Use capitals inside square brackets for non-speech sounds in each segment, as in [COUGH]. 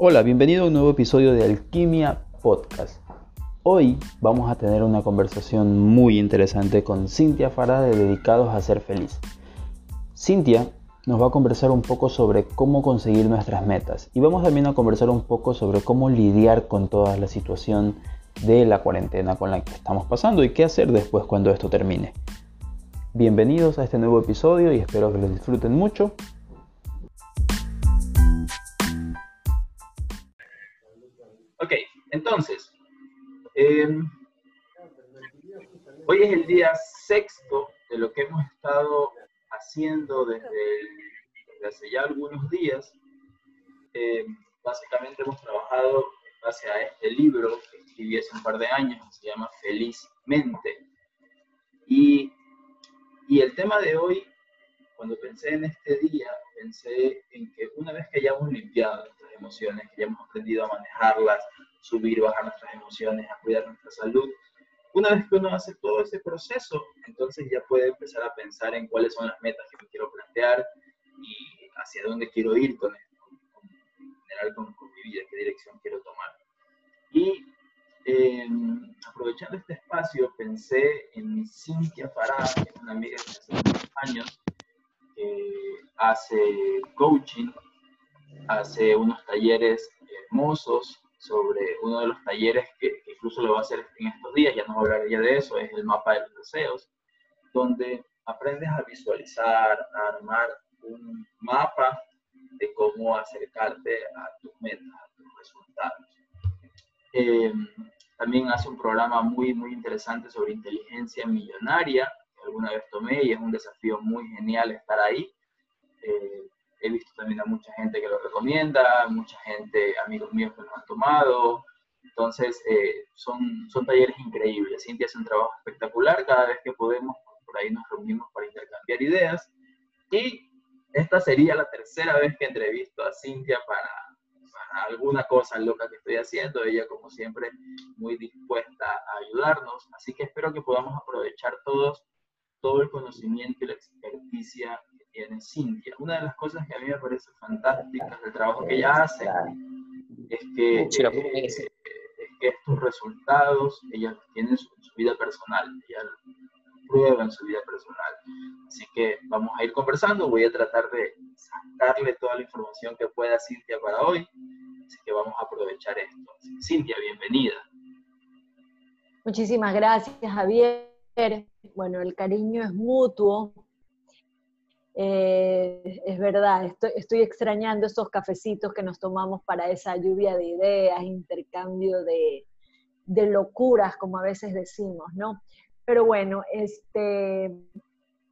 Hola, bienvenido a un nuevo episodio de Alquimia Podcast. Hoy vamos a tener una conversación muy interesante con Cintia Farah de Dedicados a Ser Feliz. Cintia nos va a conversar un poco sobre cómo conseguir nuestras metas y vamos también a conversar un poco sobre cómo lidiar con toda la situación de la cuarentena con la que estamos pasando y qué hacer después cuando esto termine. Bienvenidos a este nuevo episodio y espero que lo disfruten mucho. Em, hoy es el día sexto de lo que hemos estado haciendo desde, hace ya algunos días. Em, básicamente hemos trabajado en base a este libro que escribí hace un par de años, que se llama Felizmente. Y, y el tema de hoy, cuando pensé en este día, pensé en que una vez que hayamos limpiado emociones, que ya hemos aprendido a manejarlas, subir, bajar nuestras emociones, a cuidar nuestra salud, una vez que uno hace todo ese proceso, entonces ya puede empezar a pensar en cuáles son las metas que me quiero plantear y hacia dónde quiero ir con esto, en general con, mi vida, qué dirección quiero tomar. Y em, aprovechando este espacio, pensé en Cintia Farah, que es una amiga que hace muchos años, que hace coaching, hace unos talleres hermosos sobre uno de los talleres que, incluso lo va a hacer en estos días, ya no hablaría de eso, es el mapa de los deseos, donde aprendes a visualizar, a armar un mapa de cómo acercarte a tus metas, a tus resultados. Eh, también hace un programa muy, muy interesante sobre inteligencia millonaria, que alguna vez tomé y es un desafío muy genial estar ahí. Eh, he visto también a mucha gente que lo recomienda, mucha gente, amigos míos que lo han tomado. Entonces, eh, son, son talleres increíbles. Cintia hace un trabajo espectacular. Cada vez que podemos, por ahí nos reunimos para intercambiar ideas. Y esta sería la tercera vez que entrevisto a Cintia para, para alguna cosa loca que estoy haciendo. Ella, como siempre, muy dispuesta a ayudarnos. Así que espero que podamos aprovechar todos todo el conocimiento y la experticia tiene Cintia. Una de las cosas que a mí me parece fantásticas del trabajo que ella hace es que, eh, es que estos resultados ella tiene en su, vida personal, ella prueba en su vida personal. Así que vamos a ir conversando, voy a tratar de sacarle toda la información que pueda Cintia para hoy, así que vamos a aprovechar esto. Cintia, bienvenida. Muchísimas gracias, Javier. Bueno, el cariño es mutuo, eh, es verdad, estoy, extrañando esos cafecitos que nos tomamos para esa lluvia de ideas, intercambio de, locuras, como a veces decimos, ¿no? Pero bueno, este,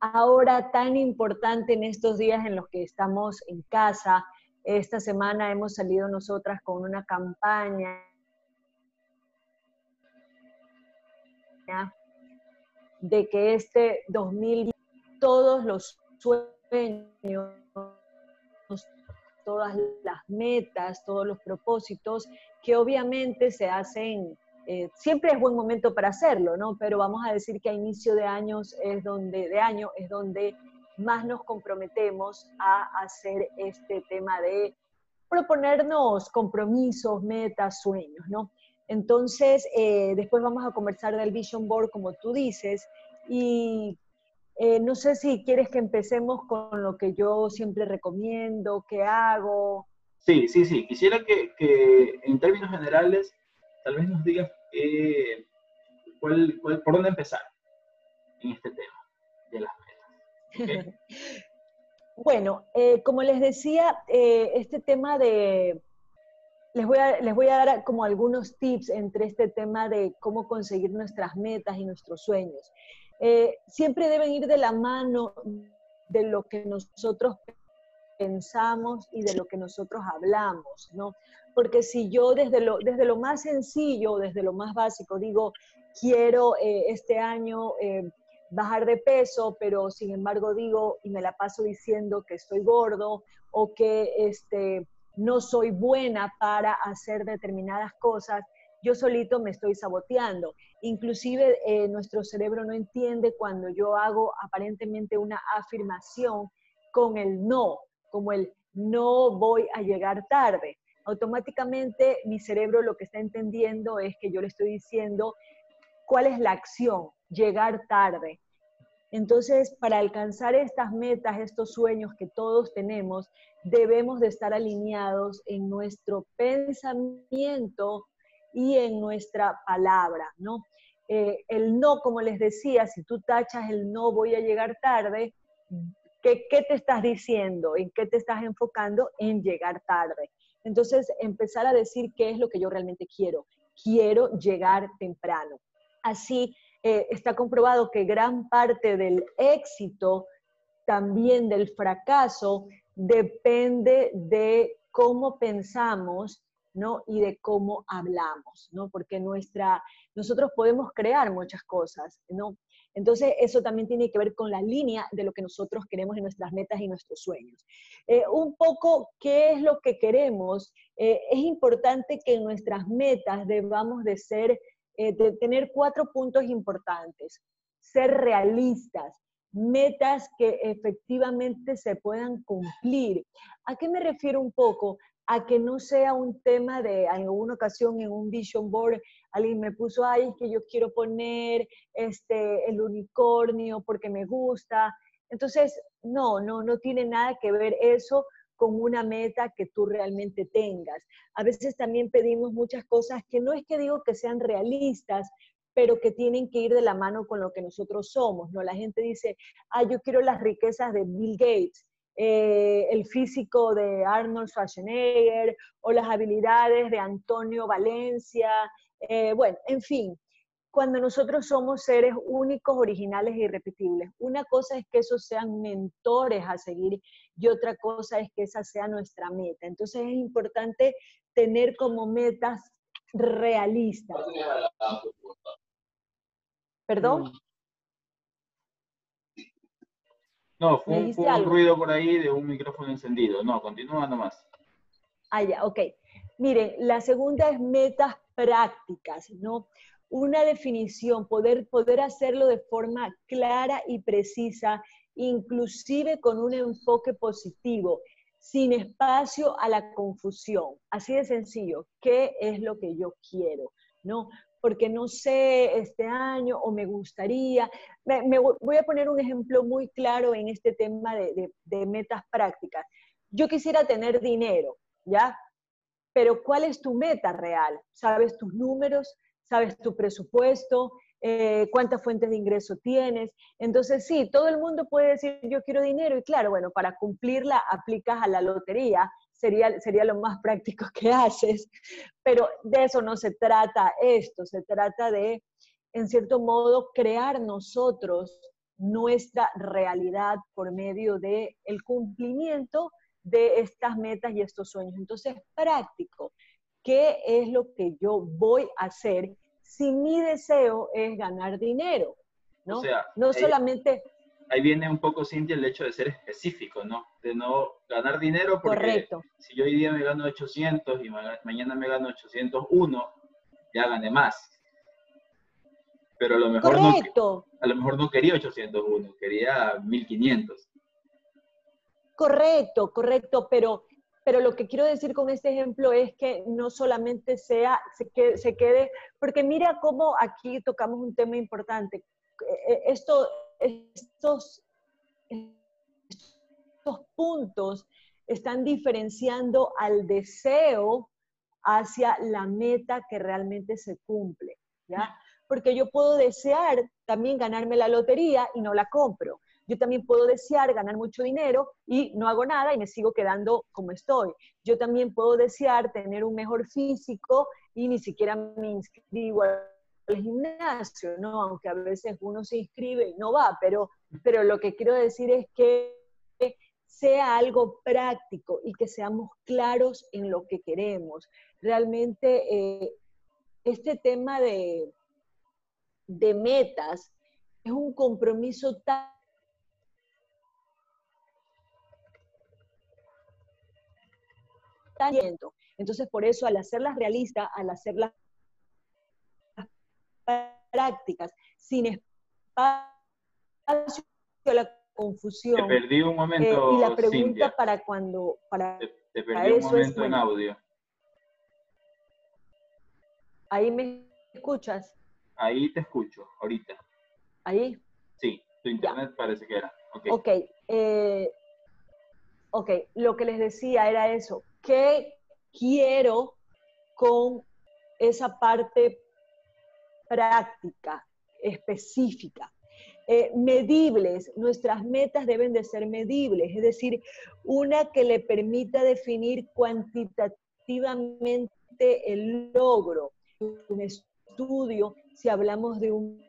ahora tan importante en estos días en los que estamos en casa, esta semana hemos salido nosotras con una campaña de que este 2000 todos los sueños todas las metas, todos los propósitos, que obviamente se hacen, eh, siempre es buen momento para hacerlo, ¿no? Pero vamos a decir que a inicio de años es donde, de año es donde más nos comprometemos a hacer este tema de proponernos compromisos, metas, sueños, ¿no? Entonces, eh, después vamos a conversar del Vision Board, como tú dices, y eh, no sé si quieres que empecemos con lo que yo siempre recomiendo, qué hago. Sí, sí, sí. Quisiera que, en términos generales tal vez nos digas cuál, por dónde empezar en este tema de las metas. [LAUGHS] bueno, eh, como les decía, eh, este tema de... Les voy, a, les voy a dar como algunos tips entre este tema de cómo conseguir nuestras metas y nuestros sueños. Eh, siempre deben ir de la mano de lo que nosotros pensamos y de lo que nosotros hablamos, ¿no? Porque si yo desde lo, desde lo más sencillo, desde lo más básico, digo, quiero eh, este año eh, bajar de peso, pero sin embargo digo y me la paso diciendo que estoy gordo o que este, no soy buena para hacer determinadas cosas, yo solito me estoy saboteando. Inclusive eh, nuestro cerebro no entiende cuando yo hago aparentemente una afirmación con el no, como el no voy a llegar tarde. automáticamente mi cerebro lo que está entendiendo es que yo le estoy diciendo cuál es la acción, llegar tarde. Entonces, para alcanzar estas metas, estos sueños que todos tenemos, debemos de estar alineados en nuestro pensamiento y en nuestra palabra, ¿no? Eh, el no, como les decía, si tú tachas el no voy a llegar tarde, ¿qué, ¿qué te estás diciendo? ¿En qué te estás enfocando? En llegar tarde. Entonces, empezar a decir qué es lo que yo realmente quiero. Quiero llegar temprano. Así, eh, está comprobado que gran parte del éxito, también del fracaso, depende de cómo pensamos ¿no? y de cómo hablamos, ¿no? porque nuestra, nosotros podemos crear muchas cosas, ¿no? Entonces, eso también tiene que ver con la línea de lo que nosotros queremos en nuestras metas y nuestros sueños. Eh, un poco, ¿qué es lo que queremos? Eh, es importante que en nuestras metas debamos de ser, eh, de tener cuatro puntos importantes. Ser realistas, metas que efectivamente se puedan cumplir. ¿A qué me refiero un poco? A que no sea un tema de, alguna ocasión en un vision board, alguien me puso, ay, que yo quiero poner este, el unicornio porque me gusta. Entonces, no, no, no tiene nada que ver eso con una meta que tú realmente tengas. A veces también pedimos muchas cosas que no es que digo que sean realistas, pero que tienen que ir de la mano con lo que nosotros somos, ¿no? La gente dice, ah, yo quiero las riquezas de Bill Gates, eh, el físico de Arnold Schwarzenegger o las habilidades de Antonio Valencia. Eh, bueno, en fin, cuando nosotros somos seres únicos, originales e irrepetibles. Una cosa es que esos sean mentores a seguir y otra cosa es que esa sea nuestra meta. Entonces es importante tener como metas realistas. ¿Perdón? Mm. No, fue, un, ruido por ahí de un micrófono encendido. No, continúa nomás. Ah, ya, ok. Miren, la segunda es metas prácticas, ¿no? Una definición, poder, poder hacerlo de forma clara y precisa, inclusive con un enfoque positivo, sin espacio a la confusión. Así de sencillo, ¿qué es lo que yo quiero? ¿No? Porque no sé este año o me gustaría. Me, voy a poner un ejemplo muy claro en este tema de, de metas prácticas. Yo quisiera tener dinero, ¿ya? Pero ¿cuál es tu meta real? ¿Sabes tus números? ¿Sabes tu presupuesto? Eh, cuántas fuentes de ingreso tienes. Entonces, sí, todo el mundo puede decir yo quiero dinero y claro, bueno, para cumplirla aplicas a la lotería, sería, sería lo más práctico [LAUGHS] que haces, pero de eso no se trata esto, se trata de, en cierto modo, crear nosotros nuestra realidad por medio de el cumplimiento de estas metas y estos sueños. Entonces, práctico. ¿Qué es lo que yo voy a hacer si mi deseo es ganar dinero? ¿no? no solamente ahí viene un poco, Cintia, el hecho de ser específico, ¿no? De no ganar dinero porque Correcto. si yo hoy día me gano 800 y mañana me gano 801, ya gané más. Pero a lo mejor, no, a lo mejor no quería 801, quería 1500. Correcto, correcto, pero, pero lo que quiero decir con este ejemplo es que no solamente sea, se quede, se quede porque mira cómo aquí tocamos un tema importante. E, e, esto, estos, estos puntos están diferenciando al deseo hacia la meta que realmente se cumple, ¿ya? Porque yo puedo desear también ganarme la lotería y no la compro. Yo también puedo desear ganar mucho dinero y no hago nada y me sigo quedando como estoy. Yo también puedo desear tener un mejor físico y ni siquiera me inscribo al gimnasio, ¿no? Aunque a veces uno se inscribe y no va, pero, pero lo que quiero decir es que sea algo práctico y que seamos claros en lo que queremos. Realmente eh, este tema de, de metas es un compromiso tan entonces, por eso, al hacerlas realistas, al hacerlas prácticas, sin espacio a la confusión. perdí un momento. Eh, y la pregunta para cuando. Para, te, perdí un momento en audio. ¿Ahí me escuchas? Ahí te escucho, ahorita. ¿Ahí? Sí, tu internet parece que era. Ok, okay eh, ok, lo que les decía era eso. ¿Qué quiero con esa parte práctica, específica? Eh, medibles, nuestras metas deben de ser medibles, es decir, una que le permita definir cuantitativamente el logro, un estudio, si hablamos de un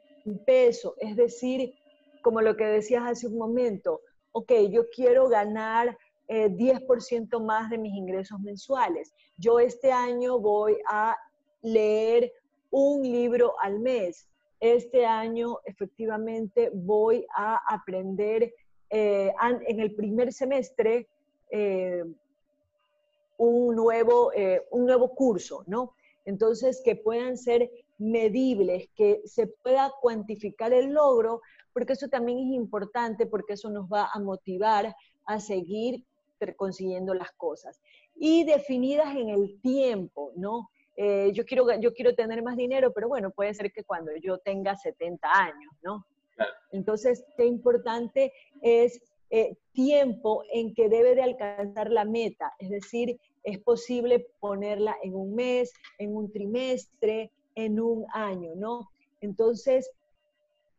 peso, es decir, como lo que decías hace un momento, ok, yo quiero ganar 10% eh, más de mis ingresos mensuales. Yo este año voy a leer un libro al mes este año efectivamente voy a aprender eh, en el primer semestre eh, un, nuevo, eh, un nuevo curso, ¿no? Entonces, que puedan ser medibles, que se pueda cuantificar el logro, porque eso también es importante, porque eso nos va a motivar a seguir consiguiendo las cosas. Y definidas en el tiempo, ¿no? Eh, yo, quiero, yo quiero tener más dinero, pero bueno, puede ser que cuando yo tenga 70 años, ¿no? Entonces, qué importante es eh, tiempo en que debe de alcanzar la meta, es decir, es posible ponerla en un mes, en un trimestre, en un año, ¿no? Entonces,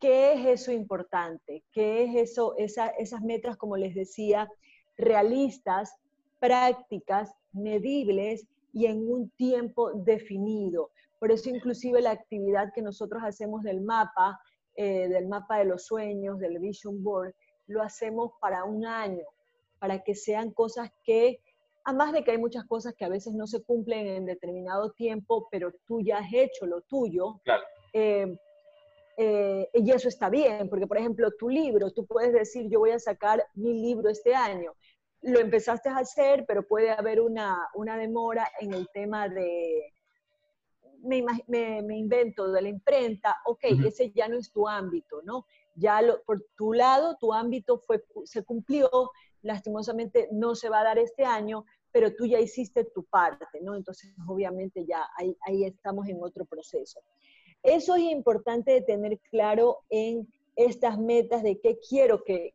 ¿qué es eso importante? ¿Qué es eso, esas metas, como les decía, realistas, prácticas, medibles y en un tiempo definido. Por eso inclusive la actividad que nosotros hacemos del mapa, eh, del mapa de los sueños, del vision board, lo hacemos para un año, para que sean cosas que, además de que hay muchas cosas que a veces no se cumplen en determinado tiempo, pero tú ya has hecho lo tuyo. Eh, eh, y eso está bien, porque por ejemplo, tu libro, tú puedes decir, yo voy a sacar mi libro este año, lo empezaste a hacer, pero puede haber una, demora en el tema de, me, me, invento, de la imprenta, ok, ese ya no es tu ámbito, ¿no? Ya lo, por tu lado, tu ámbito fue, se cumplió, lastimosamente no se va a dar este año, pero tú ya hiciste tu parte, ¿no? Entonces, obviamente ya ahí, ahí estamos en otro proceso. Eso es importante de tener claro en estas metas de qué quiero que,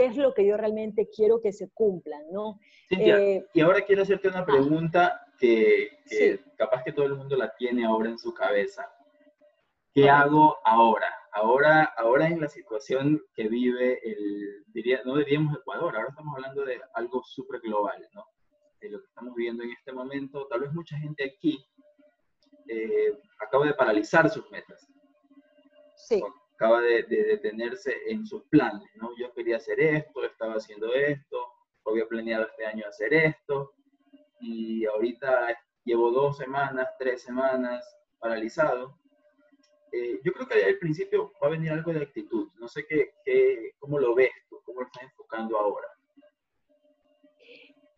qué es lo que yo realmente quiero que se cumplan, ¿no? Eh, y ahora quiero hacerte una pregunta que, capaz que todo el mundo la tiene ahora en su cabeza. ¿Qué hago ahora? Ahora, ahora en la situación que vive el, diría, no diríamos Ecuador, ahora estamos hablando de algo súper global, ¿no? De lo que estamos viviendo en este momento, tal vez mucha gente aquí eh, acaba de paralizar sus metas. Sí acaba de, detenerse en sus planes, ¿no? Yo quería hacer esto, estaba haciendo esto, había planeado este año hacer esto, y ahorita llevo dos semanas, tres semanas paralizado. Eh, yo creo que al principio va a venir algo de actitud. No sé qué, qué cómo lo ves tú, cómo lo estás enfocando ahora.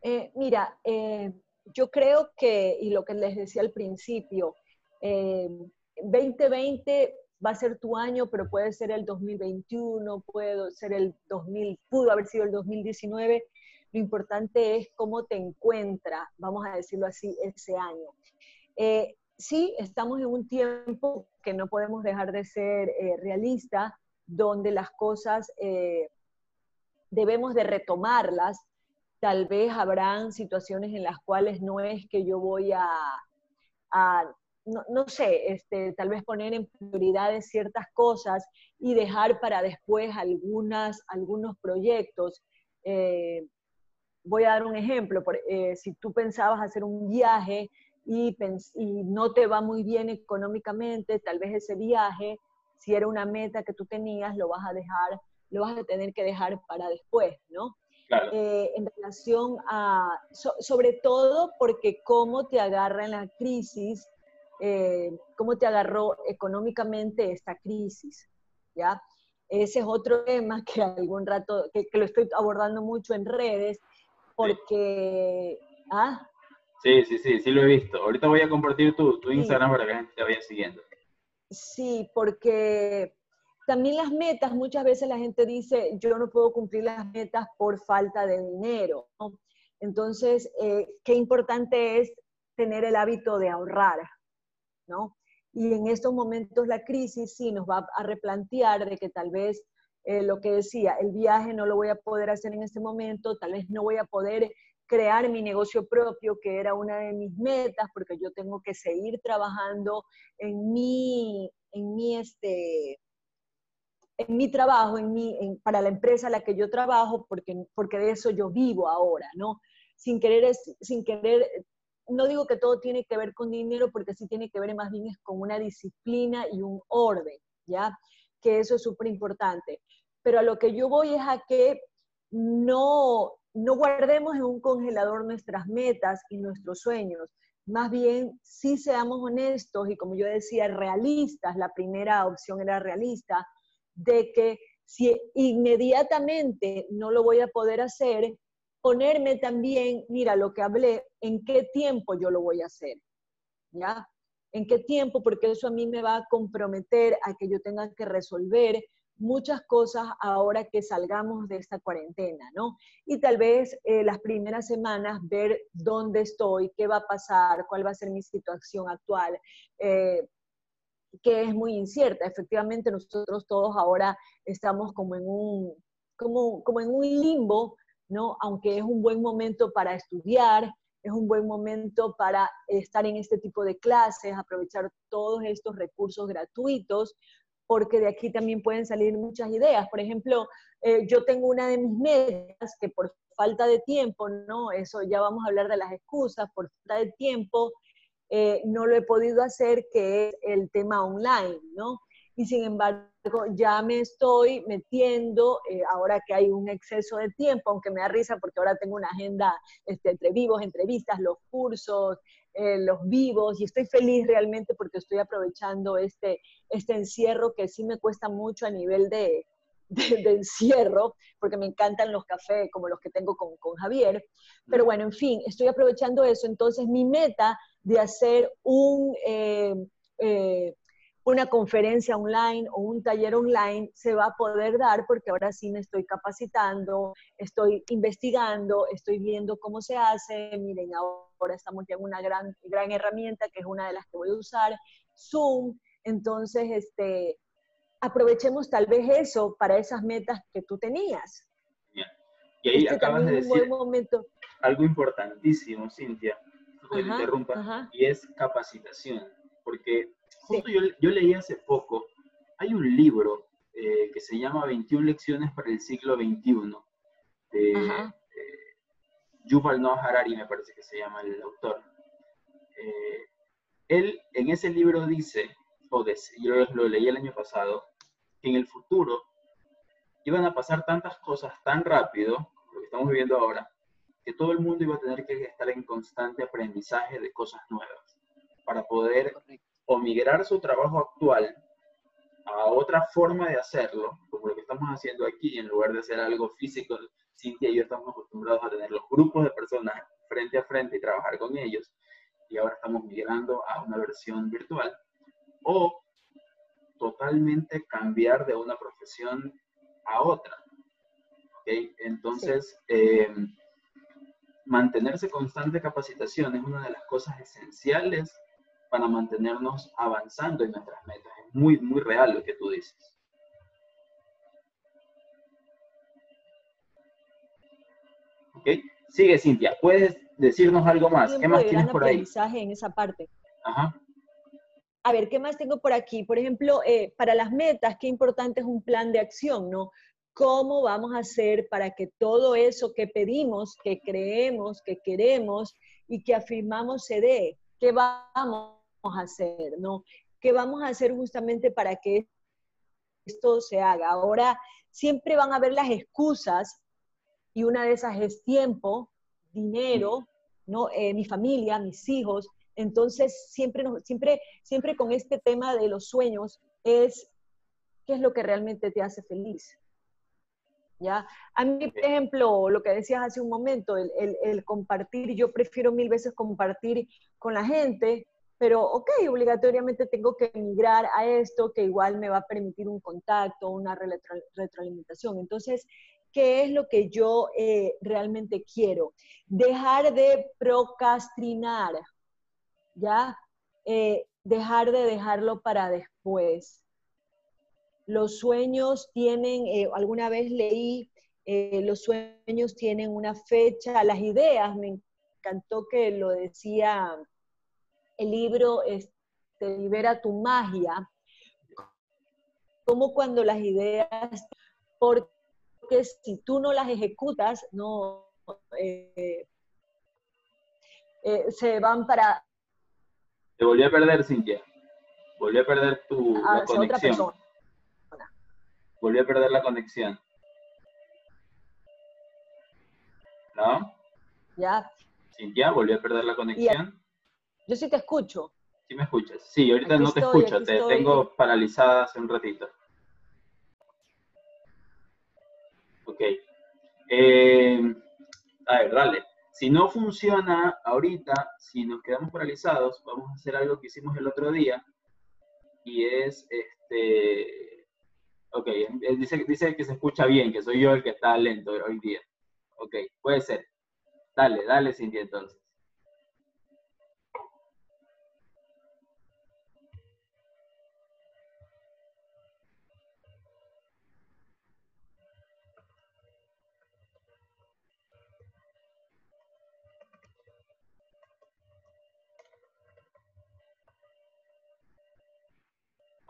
Eh, mira, eh, yo creo que, y lo que les decía al principio, 2020 va a ser tu año, pero puede ser el 2021, puede ser el 2000, pudo haber sido el 2019. Lo importante es cómo te encuentra, vamos a decirlo así, ese año. Eh, sí, estamos en un tiempo que no podemos dejar de ser eh, realistas, donde las cosas eh, debemos de retomarlas. Tal vez habrán situaciones en las cuales no es que yo voy a, a no, sé, este, tal vez poner en prioridades ciertas cosas y dejar para después algunas, algunos proyectos. Eh, voy a dar un ejemplo, eh, si tú pensabas hacer un viaje y, y, no te va muy bien económicamente, tal vez ese viaje, si era una meta que tú tenías, lo vas a dejar, lo vas a tener que dejar para después, ¿no? Eh, en relación a, sobre todo porque cómo te agarra en la crisis eh, cómo te agarró económicamente esta crisis, ¿ya? Ese es otro [LAUGHS] tema que algún rato, que, lo estoy abordando mucho en redes, porque... Sí. ¿ah? Sí, sí, sí, sí lo he visto. Ahorita voy a compartir tu, tu Instagram para que la gente te vaya siguiendo. Sí, porque también las metas, muchas veces la gente dice, yo no puedo cumplir las metas por falta de dinero. Entonces, eh, qué importante es tener el hábito de ahorrar, ¿no? Y en estos momentos la crisis sí nos va a replantear de que tal vez eh, lo que decía, el viaje no lo voy a poder hacer en este momento, tal vez no voy a poder crear mi negocio propio, que era una de mis metas, porque yo tengo que seguir trabajando en mi, en mi, este, en mi trabajo, en mi, para la empresa a la que yo trabajo, porque, porque de eso yo vivo ahora, ¿no? Sin querer, sin querer, no digo que todo tiene que ver con dinero, porque sí tiene que ver más bien es con una disciplina y un orden, ¿ya? Que eso es súper importante. Pero a lo que yo voy es a que no, no guardemos en un congelador nuestras metas y nuestros sueños. Más bien, sí seamos honestos y como yo decía, realistas. La primera opción era realista, de que si inmediatamente no lo voy a poder hacer, ponerme también, mira lo que hablé, en qué tiempo yo lo voy a hacer. ¿Ya? ¿En qué tiempo? Porque eso a mí me va a comprometer a que yo tenga que resolver muchas cosas ahora que salgamos de esta cuarentena, ¿no? Y tal vez eh, las primeras semanas ver dónde estoy, qué va a pasar, cuál va a ser mi situación actual, eh, que es muy incierta. Efectivamente, nosotros todos ahora estamos como en un, como, como en un limbo, ¿no? Aunque es un buen momento para estudiar, es un buen momento para estar en este tipo de clases, aprovechar todos estos recursos gratuitos, porque de aquí también pueden salir muchas ideas. Por ejemplo, eh, yo tengo una de mis metas que por falta de tiempo, ¿no? Eso ya vamos a hablar de las excusas, por falta de tiempo, eh, no lo he podido hacer, que es el tema online, ¿no? Y sin embargo, ya me estoy metiendo, eh, ahora que hay un exceso de tiempo, aunque me da risa porque ahora tengo una agenda este, entre vivos, entrevistas, los cursos, eh, los vivos y estoy feliz realmente porque estoy aprovechando este, este encierro que sí me cuesta mucho a nivel de, de, encierro, porque me encantan los cafés como los que tengo con, con, Javier. Pero bueno, en fin, estoy aprovechando eso. Entonces mi meta de hacer un, eh, eh, una conferencia online o un taller online se va a poder dar porque ahora sí me estoy capacitando, estoy investigando, estoy viendo cómo se hace. Miren, ahora estamos ya en una gran, gran herramienta que es una de las que voy a usar, Zoom. Entonces, este, aprovechemos tal vez eso para esas metas que tú tenías. Y ahí este acabas de decir momento. algo importantísimo, Cintia, que interrumpa, y es capacitación, porque Justo yo, leí hace poco, hay un libro eh, que se llama 21 lecciones para el siglo XXI, de eh, Yuval Noah Harari, me parece que se llama el autor. Eh, él en ese libro dice, o yo lo leí el año pasado, que en el futuro iban a pasar tantas cosas tan rápido, lo que estamos viviendo ahora, que todo el mundo iba a tener que estar en constante aprendizaje de cosas nuevas para poder o migrar su trabajo actual a otra forma de hacerlo, como lo que estamos haciendo aquí, en lugar de hacer algo físico, Cintia y yo estamos acostumbrados a tener los grupos de personas frente a frente y trabajar con ellos, y ahora estamos migrando a una versión virtual, o totalmente cambiar de una profesión a otra. ¿Okay? Entonces, eh, mantenerse constante capacitación es una de las cosas esenciales para mantenernos avanzando en nuestras metas. Es muy, muy real lo que tú dices. ¿Ok? Sigue, Cintia. ¿Puedes decirnos algo más? ¿Qué más tienes por ahí? en esa parte. Ajá. A ver, ¿qué más tengo por aquí? Por ejemplo, eh, para las metas, qué importante es un plan de acción, ¿no? ¿Cómo vamos a hacer para que todo eso que pedimos, que creemos, que queremos y que afirmamos se dé? ¿Qué vamos a hacer? ¿no? ¿Qué vamos a hacer justamente para que esto se haga? Ahora, siempre van a haber las excusas y una de esas es tiempo, dinero, ¿no? Eh, mi familia, mis hijos. Entonces, siempre, siempre, siempre con este tema de los sueños es qué es lo que realmente te hace feliz. ¿Ya? A mí, por ejemplo, lo que decías hace un momento, el, el compartir, yo prefiero mil veces compartir con la gente pero ok, obligatoriamente tengo que migrar a esto que igual me va a permitir un contacto, una retroalimentación. Entonces, ¿qué es lo que yo eh, realmente quiero? Dejar de procrastinar, ¿ya? Eh, dejar de dejarlo para después. Los sueños tienen, eh, alguna vez leí, los sueños tienen una fecha, las ideas, me encantó que lo decía el libro este, Libera tu magia, como cuando las ideas, porque si tú no las ejecutas, no eh, se van para te volví a perder, Cintia. Volví a perder tu la conexión. Volví a perder la conexión. ¿No? Ya. Cintia, volví a perder la conexión. Yo sí te escucho. Sí me escuchas. Sí, ahorita no te escucho, te tengo paralizada hace un ratito. Ok. Eh, a ver, dale. Si no funciona ahorita, si nos quedamos paralizados, vamos a hacer algo que hicimos el otro día y es, este, ok, dice, dice que se escucha bien, que soy yo el que está lento hoy día. Ok, puede ser. Dale, dale, Cindy, entonces.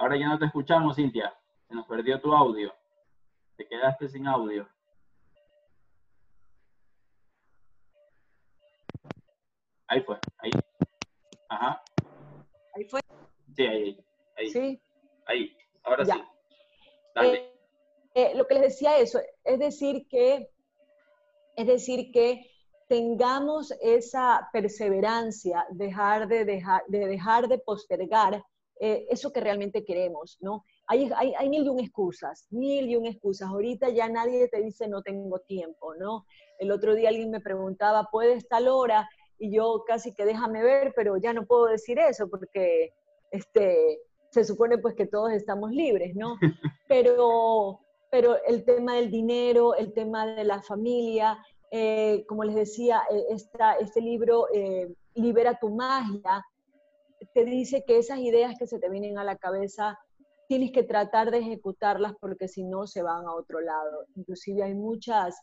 Ahora ya no te escuchamos, Cintia. Se nos perdió tu audio. Te quedaste sin audio. Ahí fue, ahí. Ajá. Ahí fue. Sí, ahí, ahí. Sí. Ahí, ahora sí. Dale. Eh, eh, lo que les decía eso, es decir que, es decir que tengamos esa perseverancia, dejar de, dejar, de dejar de postergar eh, eso que realmente queremos, ¿no? Hay, hay, hay, mil y un excusas, mil y un excusas. Ahorita ya nadie te dice no tengo tiempo, ¿no? El otro día alguien me preguntaba, ¿puedes tal hora? Y yo casi que déjame ver, pero ya no puedo decir eso porque este, se supone pues que todos estamos libres, ¿no? [LAUGHS] Pero, pero el tema del dinero, el tema de la familia, eh, como les decía, eh, esta, este libro, Libera tu magia, te dice que esas ideas que se te vienen a la cabeza tienes que tratar de ejecutarlas porque si no se van a otro lado. Inclusive hay muchas,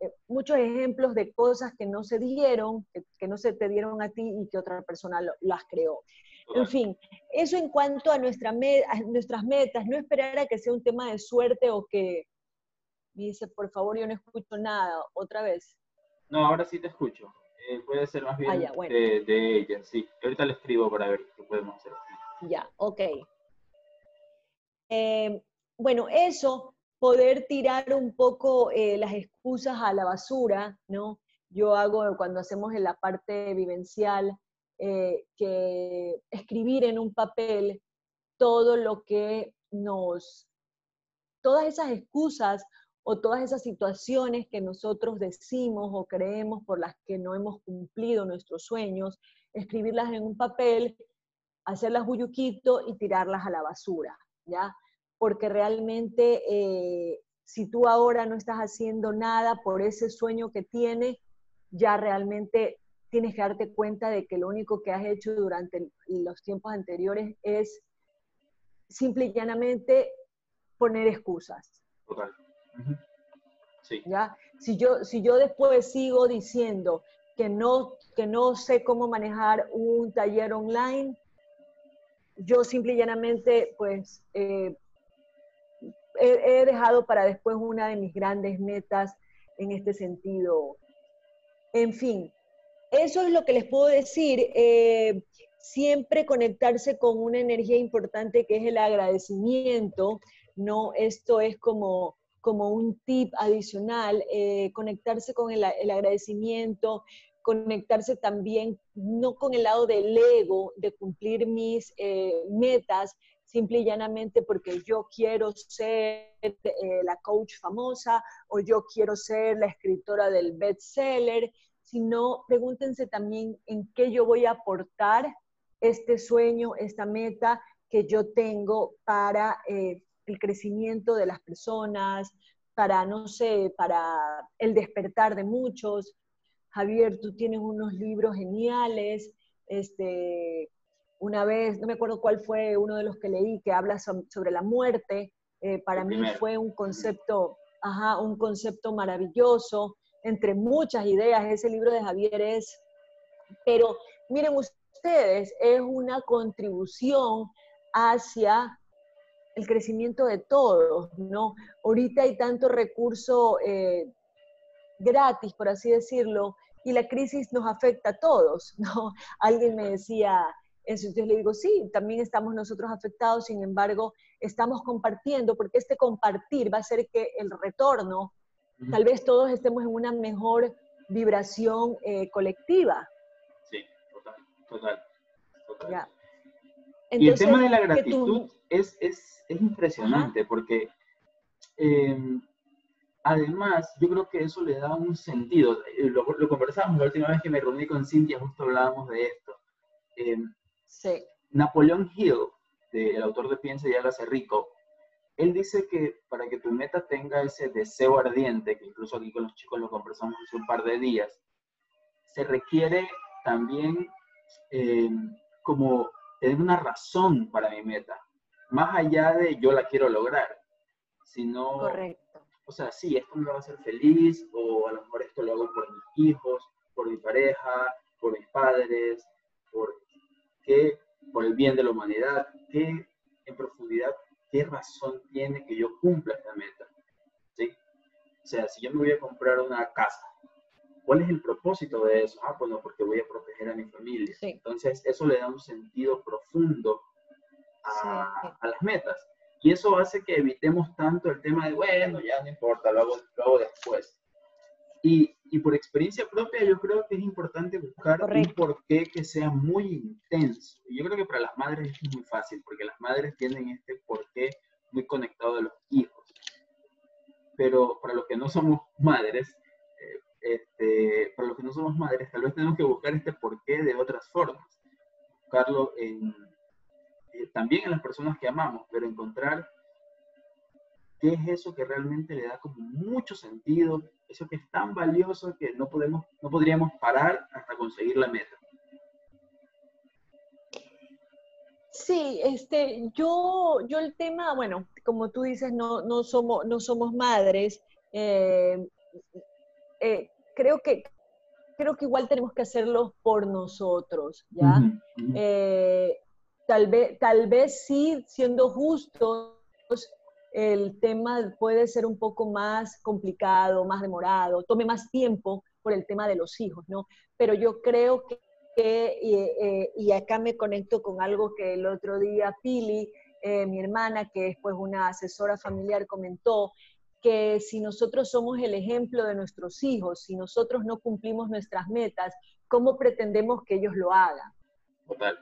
eh, muchos ejemplos de cosas que no se dieron, que, no se te dieron a ti y que otra persona las creó. En fin, eso en cuanto a, nuestra nuestras metas, no esperar a que sea un tema de suerte o que me dice, por favor, yo no escucho nada, otra vez. No, ahora sí te escucho. Eh, puede ser más bien ah, de, ella, sí. Ahorita le escribo para ver qué podemos hacer. Ya, ok. Eh, bueno, eso, poder tirar un poco eh, las excusas a la basura, ¿no? Yo hago cuando hacemos en la parte vivencial, que escribir en un papel todo lo que nos, todas esas excusas o todas esas situaciones que nosotros decimos o creemos por las que no hemos cumplido nuestros sueños, escribirlas en un papel, hacerlas buyuquito y tirarlas a la basura, ¿ya? Porque realmente eh, si tú ahora no estás haciendo nada por ese sueño que tienes, ya realmente tienes que darte cuenta de que lo único que has hecho durante los tiempos anteriores es simple y llanamente poner excusas. ¿Ya? Si, yo, si yo después sigo diciendo que no, que no sé cómo manejar un taller online, yo simple y llanamente pues eh, he, dejado para después una de mis grandes metas en este sentido. En fin, eso es lo que les puedo decir. Eh, siempre conectarse con una energía importante que es el agradecimiento, ¿no? Esto es como como un tip adicional, eh, conectarse con el, agradecimiento, conectarse también no con el lado del ego, de cumplir mis eh, metas, simple y llanamente porque yo quiero ser eh, la coach famosa o yo quiero ser la escritora del bestseller, sino pregúntense también en qué yo voy a aportar este sueño, esta meta que yo tengo para el crecimiento de las personas, para, no sé, para el despertar de muchos. Javier, tú tienes unos libros geniales, este, una vez, no me acuerdo cuál fue uno de los que leí, que habla sobre la muerte. Eh, para mí fue un concepto, ajá, un concepto maravilloso, entre muchas ideas. Ese libro de Javier es, pero miren ustedes, es una contribución hacia el crecimiento de todos, ¿no? Ahorita hay tanto recurso eh, gratis, por así decirlo, y la crisis nos afecta a todos, [LAUGHS] ¿no? Alguien me decía eso, entonces le digo, sí, también estamos nosotros afectados, sin embargo, estamos compartiendo, porque este compartir va a hacer que el retorno, tal vez todos estemos en una mejor vibración eh, colectiva. Sí, total, total. total. Y el tema de la gratitud es, es, es, impresionante, porque... Em, además, yo creo que eso le da un sentido. Eh, lo, lo conversamos la última vez que me reuní con Cintia, justo hablábamos de esto. Eh, sí. Napoleón Hill, el autor de Piensa y hágase rico, él dice que para que tu meta tenga ese deseo ardiente, que incluso aquí con los chicos lo conversamos hace un par de días, se requiere también eh, como tener una razón para mi meta, más allá de yo la quiero lograr, sino Correcto o sea, sí, esto me va a hacer feliz, o a lo mejor esto lo hago por mis hijos, por mi pareja, por mis padres, por, ¿qué? por el bien de la humanidad, ¿qué en profundidad, qué razón tiene que yo cumpla esta meta? ¿Sí? O sea, si yo me voy a comprar una casa, ¿cuál es el propósito de eso? Ah, bueno, porque voy a proteger a mi familia. Entonces, eso le da un sentido profundo a, a las metas. Y eso hace que evitemos tanto el tema de, bueno, ya no importa, lo hago, después. Y, y, por experiencia propia, yo creo que es importante buscar un porqué que sea muy intenso. Y yo creo que para las madres es muy fácil, porque las madres tienen este porqué muy conectado de los hijos. Pero para los que no somos madres, eh, este, para los que no somos madres, tal vez tenemos que buscar este porqué de otras formas. Buscarlo en, también en las personas que amamos, pero encontrar qué es eso que realmente le da como mucho sentido, eso que es tan valioso que no, podemos, no podríamos parar hasta conseguir la meta. Sí, este, yo, yo el tema, bueno, como tú dices, no, no, somos, no somos madres. Eh, eh, creo que creo que igual tenemos que hacerlo por nosotros, ¿ya? Tal vez, tal vez sí, siendo justos, el tema puede ser un poco más complicado, más demorado, tome más tiempo por el tema de los hijos, ¿no? Pero yo creo que, eh, y, acá me conecto con algo que el otro día Pili, eh, mi hermana, que es pues una asesora familiar, comentó, que si nosotros somos el ejemplo de nuestros hijos, si nosotros no cumplimos nuestras metas, ¿cómo pretendemos que ellos lo hagan? Total.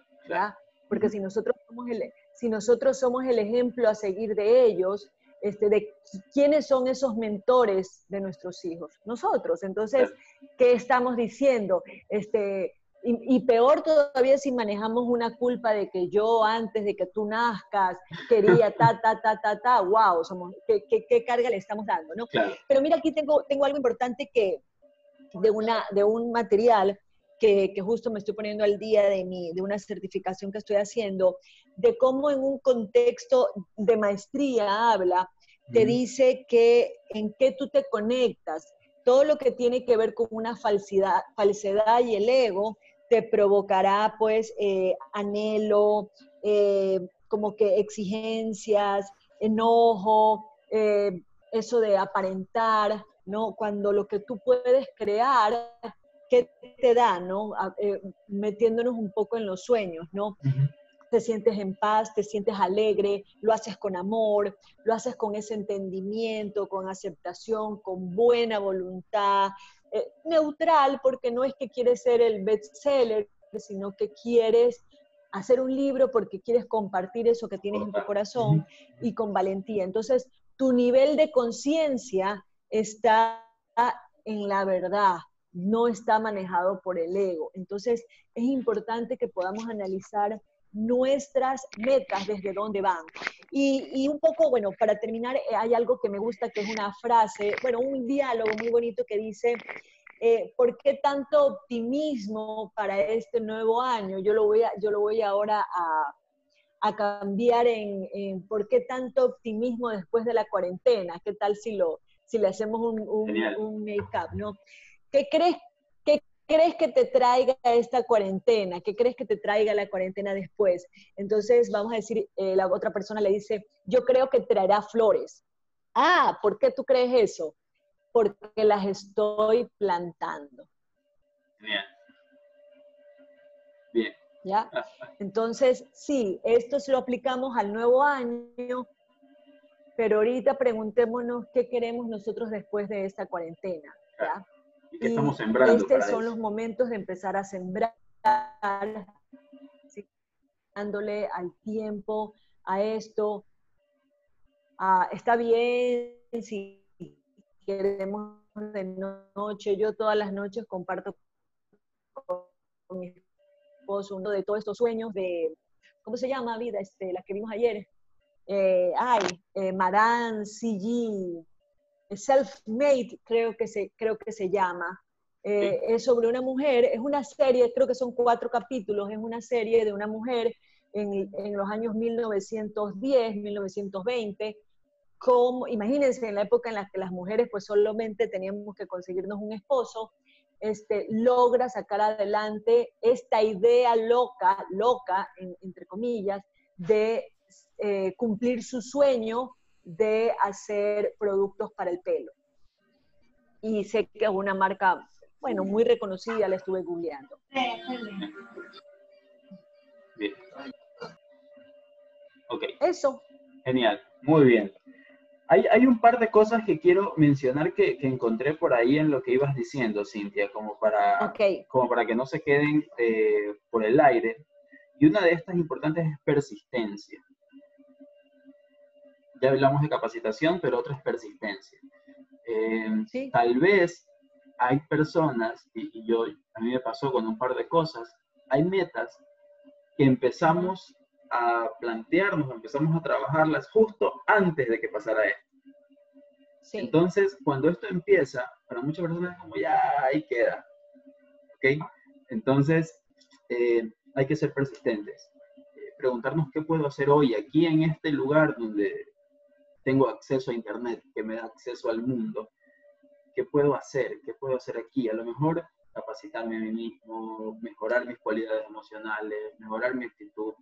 Porque si nosotros somos el, si nosotros somos el ejemplo a seguir de ellos, este, de quiénes son esos mentores de nuestros hijos, nosotros. Entonces, ¿qué estamos diciendo? Este, y, peor todavía si manejamos una culpa de que yo antes de que tú nazcas quería ta, ta, ta, ta, ta, wow, somos, ¿qué, qué, carga le estamos dando? ¿no? Pero mira, aquí tengo, tengo algo importante que de, una, de un material que, justo me estoy poniendo al día de, mi, de una certificación que estoy haciendo, de cómo en un contexto de maestría habla, te dice que en qué tú te conectas, todo lo que tiene que ver con una falsidad, falsedad y el ego, te provocará pues eh, anhelo, eh, como que exigencias, enojo, eh, eso de aparentar, ¿no? Cuando lo que tú puedes crear ¿qué te da, no? Eh, metiéndonos un poco en los sueños, ¿no? Te sientes en paz, te sientes alegre, lo haces con amor, lo haces con ese entendimiento, con aceptación, con buena voluntad, eh, neutral, porque no es que quieres ser el bestseller, sino que quieres hacer un libro porque quieres compartir eso que tienes en tu corazón y con valentía. Entonces, tu nivel de conciencia está en la verdad, no está manejado por el ego. Entonces, es importante que podamos analizar nuestras metas, desde dónde van. Y, un poco, bueno, para terminar, eh, hay algo que me gusta, que es una frase, bueno, un diálogo muy bonito que dice, eh, ¿por qué tanto optimismo para este nuevo año? Yo lo voy, a, yo lo voy ahora a, a cambiar en, en, por qué tanto optimismo después de la cuarentena. ¿Qué tal si, lo, si le hacemos un, un, un make-up? ¿no? ¿Qué crees crees que te traiga esta cuarentena? ¿Qué crees que te traiga la cuarentena después? Entonces, vamos a decir, eh, la otra persona le dice, yo creo que traerá flores. Ah, ¿por qué tú crees eso? Porque las estoy plantando. Bien. Bien. ¿Ya? Entonces, sí, esto se lo aplicamos al nuevo año, pero ahorita preguntémonos qué queremos nosotros después de esta cuarentena. ¿ya? Y que estamos sembrando. Estos son los momentos de empezar a sembrar, dándole al tiempo, a esto. está bien si queremos de noche. Yo todas las noches comparto con mi esposo uno de todos estos sueños de, ¿cómo se llama, vida? Este, las que vimos ayer. Eh, ay, eh, Maran, CG, Self-Made, creo, que se, creo que se llama. Eh, es sobre una mujer, es una serie, creo que son cuatro capítulos, es una serie de una mujer en, en los años 1910, 1920, como, imagínense en la época en la que las mujeres pues solamente teníamos que conseguirnos un esposo, este, logra sacar adelante esta idea loca, loca, entre comillas, de eh, cumplir su sueño de hacer productos para el pelo. Y sé que es una marca, bueno, muy reconocida, la estuve googleando. Bien. Ok. Eso. Genial, muy bien. Hay, hay, un par de cosas que quiero mencionar que, que, encontré por ahí en lo que ibas diciendo, Cintia, como para, okay. como para que no se queden eh, por el aire. Y una de estas importantes es persistencia ya hablamos de capacitación, pero otra es persistencia. Eh, tal vez hay personas, y, yo, a mí me pasó con un par de cosas, hay metas que empezamos a plantearnos, empezamos a trabajarlas justo antes de que pasara esto. Sí. Entonces, cuando esto empieza, para muchas personas es como ya ahí queda. ¿Ok? Entonces, eh, hay que ser persistentes. Eh, preguntarnos qué puedo hacer hoy aquí en este lugar donde tengo acceso a Internet, que me da acceso al mundo. ¿Qué puedo hacer? ¿Qué puedo hacer aquí? A lo mejor capacitarme a mí mismo, mejorar mis cualidades emocionales, mejorar mi actitud,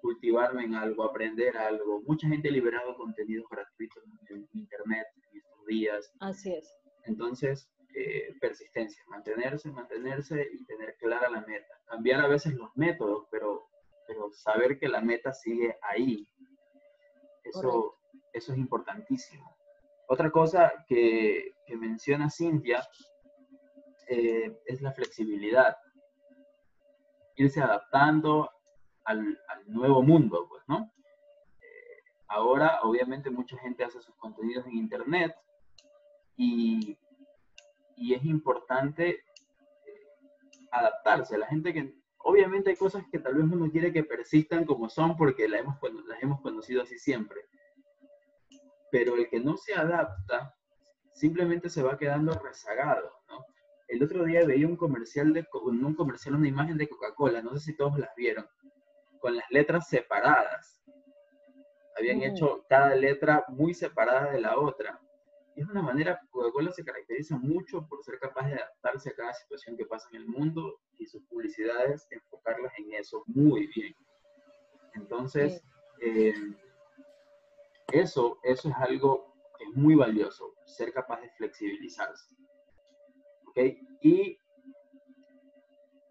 cultivarme en algo, aprender algo. Mucha gente ha liberado contenidos gratuitos en Internet en estos días. Así es. Entonces, eh, persistencia, mantenerse, mantenerse y tener clara la meta. Cambiar a veces los métodos, pero, pero saber que la meta sigue ahí. Eso, eso es importantísimo. Otra cosa que, menciona Cintia eh, es la flexibilidad. Irse adaptando al, al nuevo mundo, pues, ¿no? Eh, ahora, obviamente, mucha gente hace sus contenidos en Internet y, y es importante eh, adaptarse. La gente que, obviamente hay cosas que tal vez uno quiere que persistan como son porque las hemos, las hemos conocido así siempre pero el que no se adapta simplemente se va quedando rezagado, ¿no? El otro día veía un comercial, de, un comercial, una imagen de Coca-Cola, no sé si todos las vieron, con las letras separadas. Habían hecho cada letra muy separada de la otra. Y es una manera, Coca-Cola se caracteriza mucho por ser capaz de adaptarse a cada situación que pasa en el mundo y sus publicidades enfocarlas en eso muy bien. Entonces, eh, eso, eso es algo que es muy valioso, ser capaz de flexibilizarse. ¿Ok? Y,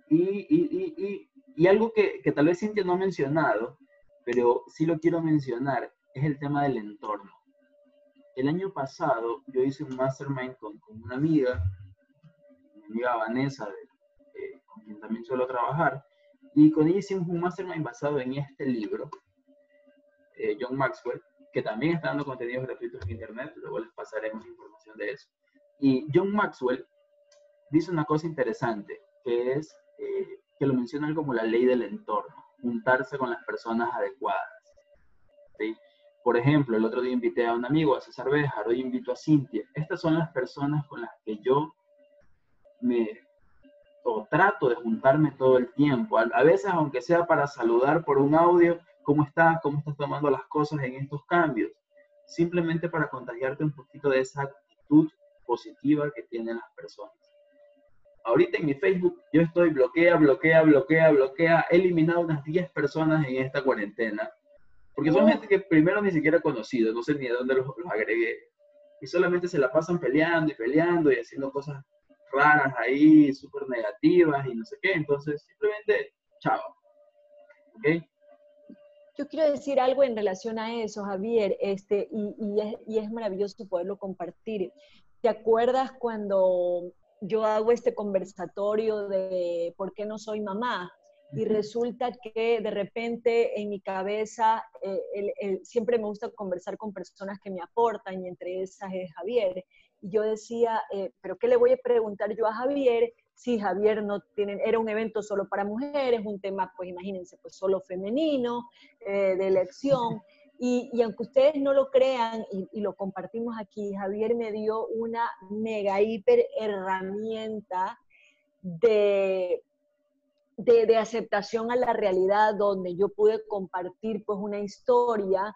y, y, y algo que, que, tal vez Cintia no ha mencionado, pero sí lo quiero mencionar, es el tema del entorno. El año pasado yo hice un mastermind con, con una amiga, mi amiga Vanessa, de, eh, con quien también suelo trabajar, y con ella hicimos un mastermind basado en este libro, eh, John Maxwell, que también está dando contenidos gratuitos en Internet, luego les pasaremos información de eso. Y John Maxwell dice una cosa interesante, que es, eh, que lo menciona como la ley del entorno, juntarse con las personas adecuadas. ¿sí? Por ejemplo, el otro día invité a un amigo, a César Béjar, hoy invito a Cintia. Estas son las personas con las que yo me o trato de juntarme todo el tiempo. A, veces, aunque sea para saludar por un audio, ¿cómo estás? ¿Cómo estás tomando las cosas en estos cambios? Simplemente para contagiarte un poquito de esa actitud positiva que tienen las personas. Ahorita en mi Facebook yo estoy bloquea, bloquea, bloquea, bloquea. He eliminado unas 10 personas en esta cuarentena. Porque son gente que primero ni siquiera he conocido, no sé ni de dónde los, los agregué. Y solamente se la pasan peleando y peleando y haciendo cosas raras ahí, súper negativas y no sé qué. Entonces, simplemente, chao. ¿Ok? Yo quiero decir algo en relación a eso, Javier, este, y, y, es, y es maravilloso poderlo compartir. ¿Te acuerdas cuando yo hago este conversatorio de por qué no soy mamá? y resulta que de repente en mi cabeza eh, siempre me gusta conversar con personas que me aportan y entre esas es Javier. Y yo decía, eh, pero ¿qué le voy a preguntar yo a Javier si Javier no tiene, era un evento solo para mujeres, un tema, pues imagínense, pues solo femenino, eh, de elección. Y, y, aunque ustedes no lo crean y, y, lo compartimos aquí, Javier me dio una mega hiper herramienta de de, aceptación a la realidad, donde yo pude compartir pues una historia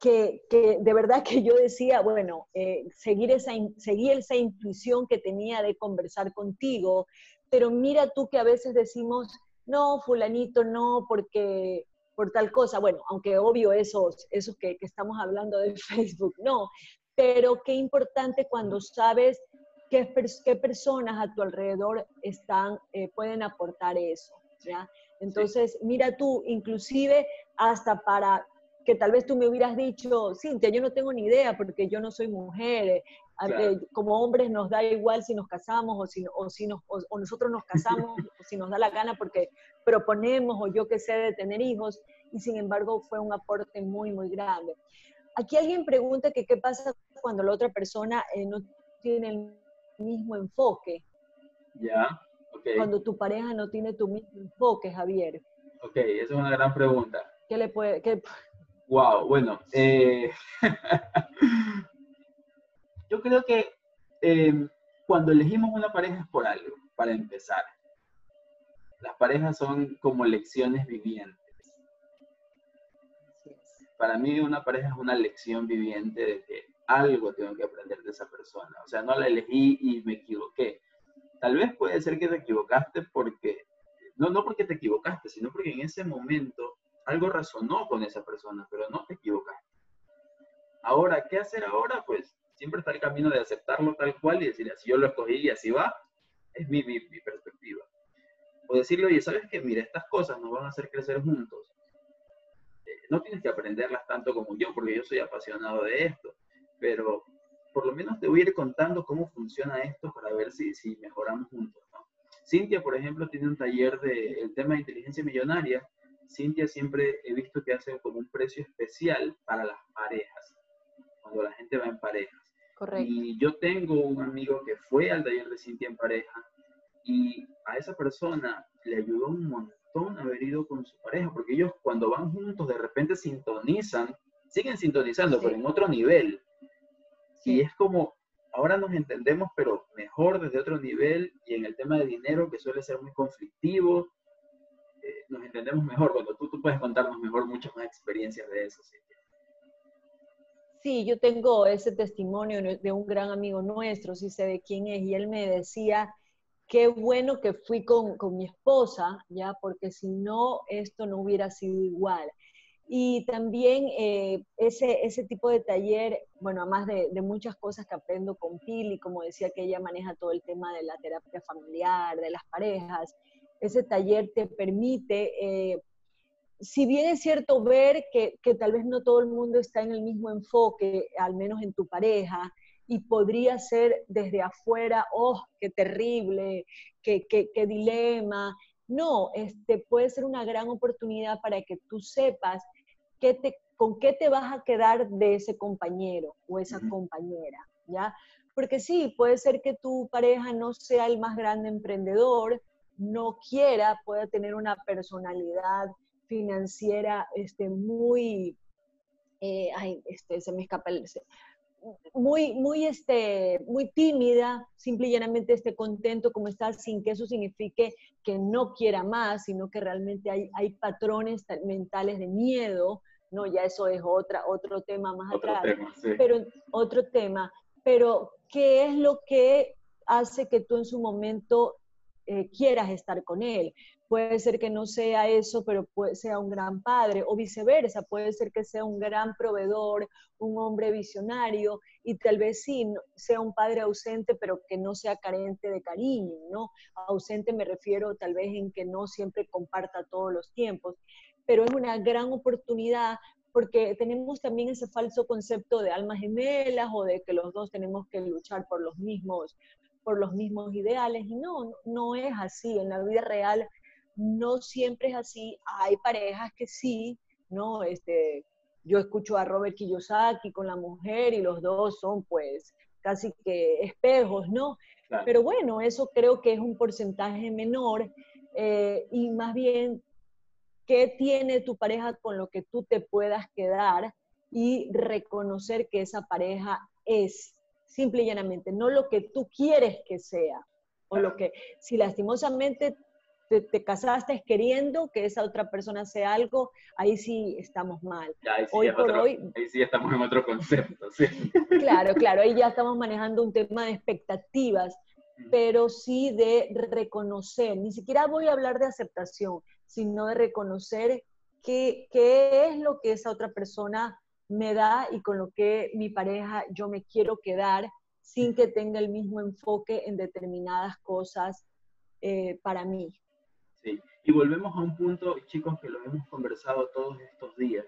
que, de verdad que yo decía, bueno, eh, seguir, esa, seguir esa intuición que tenía de conversar contigo, pero mira tú que a veces decimos, no, fulanito, no, porque por tal cosa, bueno, aunque obvio esos, esos que, que estamos hablando de [LAUGHS] Facebook, no, pero qué importante cuando sabes qué, qué personas a tu alrededor están, eh, pueden aportar eso. ¿ya? Entonces, mira tú, inclusive hasta para que tal vez tú me hubieras dicho, Cintia, yo no tengo ni idea porque yo no soy mujer, eh, eh, como hombres nos da igual si nos casamos o si, o si nos, o, nosotros nos casamos [LAUGHS] o si nos da la gana porque proponemos o yo que sé de tener hijos y sin embargo fue un aporte muy, muy grande. Aquí alguien pregunta que qué pasa cuando la otra persona no tiene el mismo enfoque. Ya, Cuando tu pareja no tiene tu mismo enfoque, Javier. Ok, esa es una gran pregunta. ¿Qué le puede...? Qué... Wow, bueno. Eh, [LAUGHS] yo creo que em, cuando elegimos una pareja es por algo, para empezar. Las parejas son como lecciones vivientes. Para mí una pareja es una lección viviente de que algo tengo que aprender de esa persona. O sea, no la elegí y me equivoqué. Tal vez puede ser que te equivocaste porque, no, no porque te equivocaste, sino porque en ese momento algo resonó con esa persona, pero no te equivocaste. Ahora, ¿qué hacer ahora? Pues siempre está el camino de aceptarlo tal cual y decir, si yo lo escogí y así va, es mi, mi, mi perspectiva. O decirle, oye, ¿sabes qué? Mira, estas cosas nos van a hacer crecer juntos. Eh, no tienes que aprenderlas tanto como yo, porque yo soy apasionado de esto pero por lo menos te voy a ir contando cómo funciona esto para ver si, si mejoramos juntos. ¿no? Cintia, por ejemplo, tiene un taller de el tema de inteligencia millonaria. Cintia siempre he visto que hace como un precio especial para las parejas, cuando la gente va en parejas. Correcto. Y yo tengo un amigo que fue al taller de Cintia en pareja y a esa persona le ayudó un montón haber ido con su pareja, porque ellos cuando van juntos de repente sintonizan, siguen sintonizando, pero en otro nivel. Y es como, ahora nos entendemos, pero mejor desde otro nivel y en el tema de dinero, que suele ser muy conflictivo, nos entendemos mejor. Cuando tú, tú puedes contarnos mejor muchas más experiencias de eso. ¿sí? Sí, yo tengo ese testimonio de un gran amigo nuestro, sí sé de quién es, y él me decía, qué bueno que fui con, con mi esposa, ya, porque si no, esto no hubiera sido igual. Y también eh, ese, ese tipo de taller, bueno, además de, de, muchas cosas que aprendo con Pili, como decía que ella maneja todo el tema de la terapia familiar, de las parejas, ese taller te permite, eh, si bien es cierto ver que, que, tal vez no todo el mundo está en el mismo enfoque, al menos en tu pareja, y podría ser desde afuera, oh, qué terrible, qué, qué, qué dilema. No, este puede ser una gran oportunidad para que tú sepas te, con qué te vas a quedar de ese compañero o esa compañera, ¿ya? Porque sí, puede ser que tu pareja no sea el más grande emprendedor, no quiera, pueda tener una personalidad financiera este, muy, eh, ay, este, se me escapa el, muy, muy, este, muy tímida, simple y llanamente esté contento como está, sin que eso signifique que no quiera más, sino que realmente hay, hay patrones mentales de miedo, ¿no? Ya eso es otra, otro tema más atrás. Pero otro tema. Pero, ¿qué es lo que hace que tú en su momento eh, quieras estar con él? Puede ser que no sea eso, pero puede, sea un gran padre, o viceversa, puede ser que sea un gran proveedor, un hombre visionario, y tal vez sí, sea un padre ausente, pero que no sea carente de cariño, ¿no? Ausente me refiero tal vez en que no siempre comparta todos los tiempos, pero es una gran oportunidad porque tenemos también ese falso concepto de almas gemelas o de que los dos tenemos que luchar por los mismos por los mismos ideales y no, no es así. En la vida real no siempre es así. Hay parejas que sí, ¿no? Este, yo escucho a Robert Kiyosaki con la mujer y los dos son pues casi que espejos, ¿no? Pero bueno, eso creo que es un porcentaje menor eh, y más bien, ¿qué tiene tu pareja con lo que tú te puedas quedar y reconocer que esa pareja es simple y llanamente, no lo que tú quieres que sea? O lo que, si lastimosamente te, casaste queriendo que esa otra persona sea algo, ahí sí estamos mal. hoy por hoy... Ahí sí estamos en otro concepto, sí. [LAUGHS] Claro, claro, ahí ya estamos manejando un tema de expectativas, pero sí de reconocer, ni siquiera voy a hablar de aceptación, sino de reconocer qué, qué es lo que esa otra persona me da y con lo que mi pareja yo me quiero quedar sin que tenga el mismo enfoque en determinadas cosas eh, para mí. Y volvemos a un punto, chicos, que lo hemos conversado todos estos días,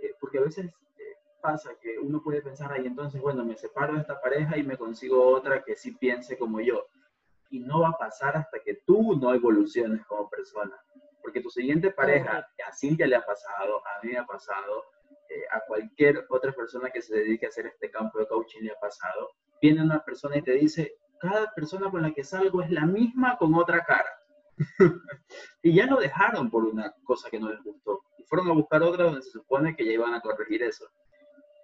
eh, porque a veces eh, pasa que uno puede pensar, ahí entonces, bueno, me separo de esta pareja y me consigo otra que sí piense como yo. Y no va a pasar hasta que tú no evoluciones como persona. Porque tu siguiente pareja, a Cintia le ha pasado, a mí me ha pasado, eh, a cualquier otra persona que se dedique a hacer este campo de coaching le ha pasado, viene una persona y te dice, cada persona con la que salgo es la misma con otra cara. [LAUGHS] y ya lo dejaron por una cosa que no les gustó. Y fueron a buscar otra donde se supone que ya iban a corregir eso.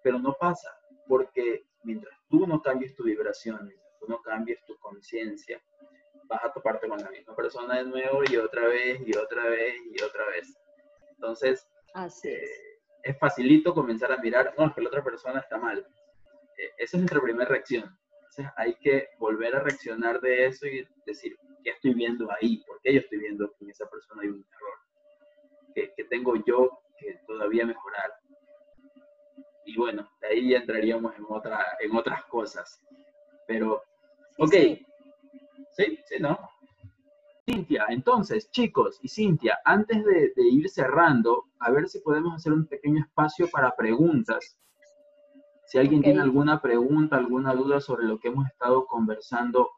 Pero no pasa, porque mientras tú no cambies tu vibración, mientras tú no cambies tu conciencia, vas a toparte con la misma persona de nuevo y otra vez y otra vez y otra vez. Entonces, Así es. Eh, es facilito comenzar a mirar, no, es que la otra persona está mal. Eh, esa es nuestra primera reacción. Entonces hay que volver a reaccionar de eso y decir, ¿qué estoy viendo ahí? ¿Por qué yo estoy viendo que en esa persona hay un error? ¿Qué, tengo yo que todavía mejorar? Y bueno, de ahí ya entraríamos en, otra, en otras cosas. Pero, ok. Sí, sí, ¿no? Cintia, entonces, chicos y Cintia, antes de, de ir cerrando, a ver si podemos hacer un pequeño espacio para preguntas si alguien tiene alguna pregunta, alguna duda sobre lo que hemos estado conversando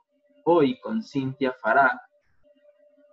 hoy con Cintia Fará,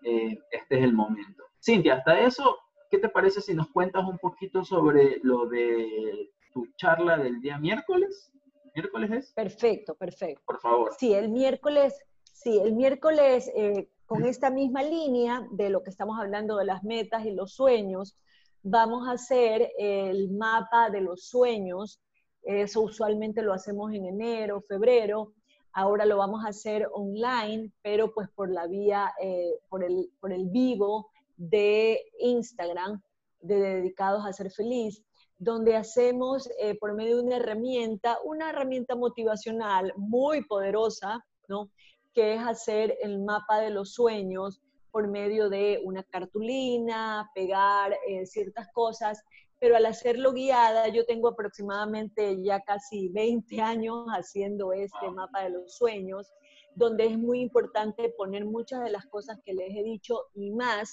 eh, este es el momento. Cintia, hasta eso, ¿qué te parece si nos cuentas un poquito sobre lo de tu charla del día miércoles? ¿Miércoles es? Perfecto, perfecto. Por favor. Sí, el miércoles, sí, el miércoles eh, con esta misma línea de lo que estamos hablando de las metas y los sueños, vamos a hacer el mapa de los sueños eso usualmente lo hacemos en enero, febrero. Ahora lo vamos a hacer online, pero pues por la vía, eh, por, el, por el vivo de Instagram, de Dedicados a Ser Feliz, donde hacemos eh, por medio de una herramienta, una herramienta motivacional muy poderosa, ¿no? Que es hacer el mapa de los sueños por medio de una cartulina, pegar eh, ciertas cosas pero al hacerlo guiada, yo tengo aproximadamente ya casi 20 años haciendo este mapa de los sueños, donde es muy importante poner muchas de las cosas que les he dicho y más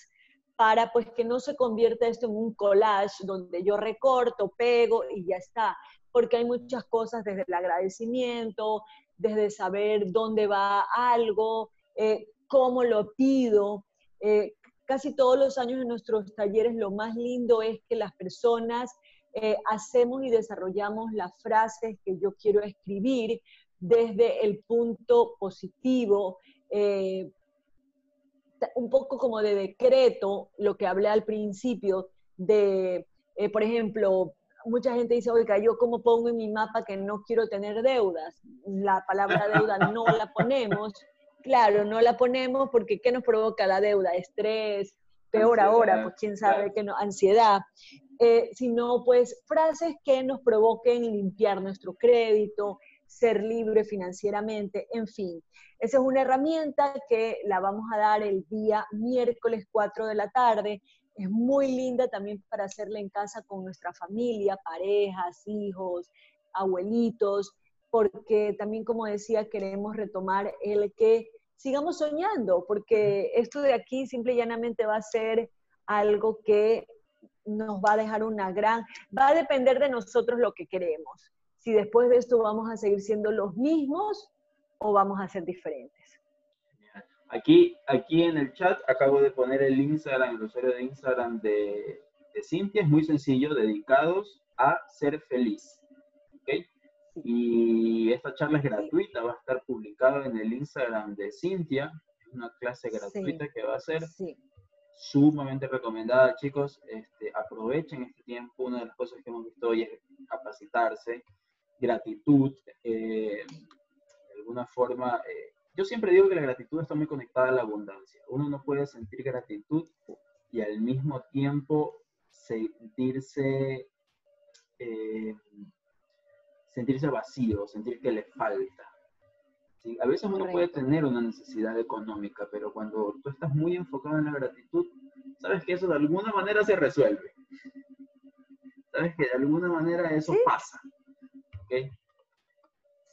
para pues que no se convierta esto en un collage donde yo recorto, pego y ya está, porque hay muchas cosas desde el agradecimiento, desde saber dónde va algo, eh, cómo lo pido, eh, casi todos los años en nuestros talleres lo más lindo es que las personas eh, hacemos y desarrollamos las frases que yo quiero escribir desde el punto positivo, un poco como de decreto, lo que hablé al principio, de, por ejemplo, mucha gente dice, oiga, ¿yo cómo pongo en mi mapa que no quiero tener deudas? La palabra deuda no la ponemos. Claro, no la ponemos porque ¿qué nos provoca la deuda? Estrés, peor ahora, pues quién sabe qué no, ansiedad. Eh, sino pues frases que nos provoquen limpiar nuestro crédito, ser libre financieramente, en fin. Esa es una herramienta que la vamos a dar el día miércoles 4 de la tarde. Es muy linda también para hacerla en casa con nuestra familia, parejas, hijos, abuelitos, porque también, como decía, queremos retomar el que sigamos soñando, porque esto de aquí simple y llanamente va a ser algo que nos va a dejar una gran, va a depender de nosotros lo que queremos si después de esto vamos a seguir siendo los mismos o vamos a ser diferentes. Aquí, aquí en el chat acabo de poner el Instagram, el usuario de Instagram de, de Cintia, es muy sencillo, dedicados a ser feliz. ¿okay? Y esta charla es gratuita, va a estar publicada en el Instagram de Cintia, es una clase gratuita que va a ser sumamente recomendada, chicos. Este, aprovechen este tiempo, una de las cosas que hemos visto hoy es capacitarse, gratitud, eh, de alguna forma, eh, yo siempre digo que la gratitud está muy conectada a la abundancia. Uno no puede sentir gratitud y al mismo tiempo sentirse, eh, sentirse vacío, sentir que le falta. A veces uno puede tener una necesidad económica, pero cuando tú estás muy enfocado en la gratitud, sabes que eso de alguna manera se resuelve. Sabes que de alguna manera eso pasa.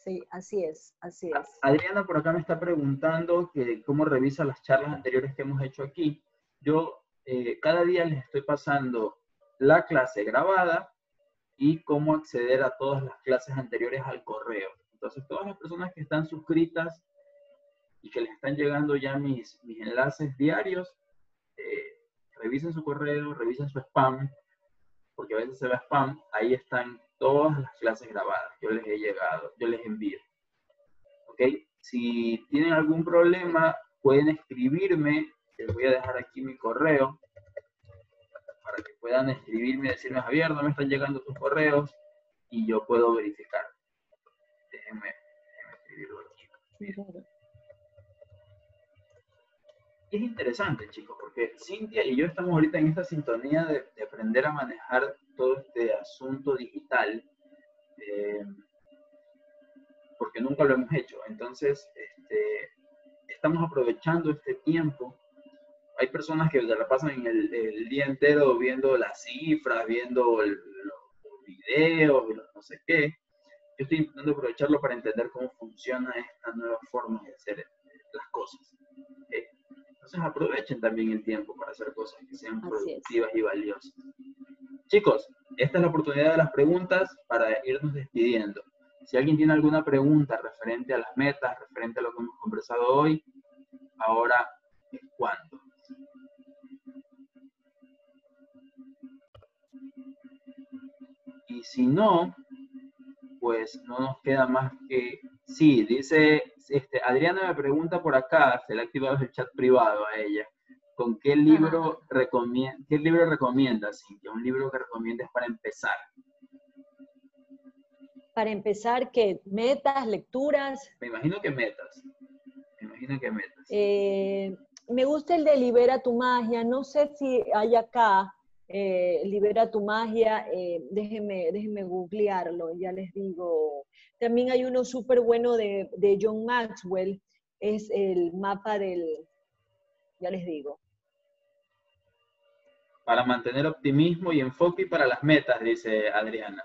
Sí, así es, así es. Adriana por acá me está preguntando que cómo revisa las charlas anteriores que hemos hecho aquí. Yo eh, cada día les estoy pasando la clase grabada y cómo acceder a todas las clases anteriores al correo. Entonces, todas las personas que están suscritas y que les están llegando ya mis, mis enlaces diarios, eh, revisen su correo, revisen su spam, porque a veces se ve spam, ahí están todas las clases grabadas. Yo les he llegado, yo les envío. ¿Ok? Si tienen algún problema, pueden escribirme. Les voy a dejar aquí mi correo para que puedan escribirme y decirme, Javier, no me están llegando tus correos y yo puedo verificar. Déjenme, escribirlo aquí. Es interesante, chicos, porque Cintia y yo estamos ahorita en esta sintonía de, de aprender a manejar todo este asunto digital, eh, porque nunca lo hemos hecho. Entonces, este, estamos aprovechando este tiempo. Hay personas que se la pasan en el, día entero viendo las cifras, viendo los videos, no sé qué. Yo estoy intentando aprovecharlo para entender cómo funciona esta nueva forma de hacer las cosas. Entonces aprovechen también el tiempo para hacer cosas que sean productivas y valiosas. Chicos, esta es la oportunidad de las preguntas para irnos despidiendo. Si alguien tiene alguna pregunta referente a las metas, referente a lo que hemos conversado hoy, ahora es cuando. Y si no, pues no nos queda más que... Sí, dice, este, Adriana me pregunta por acá, se le ha activado el chat privado a ella. ¿Con qué libro, recomienda, qué libro recomiendas, Cintia? Un libro que recomiendes para empezar. Para empezar, ¿qué? ¿Metas, lecturas? Me imagino que metas. Me imagino que metas. Eh, me gusta el de Libera tu magia. No sé si hay acá eh, Libera tu magia. Eh, déjenme, déjenme googlearlo, ya les digo. También hay uno súper bueno de, de John Maxwell. Es el mapa del, ya les digo para mantener optimismo y enfoque para las metas, dice Adriana.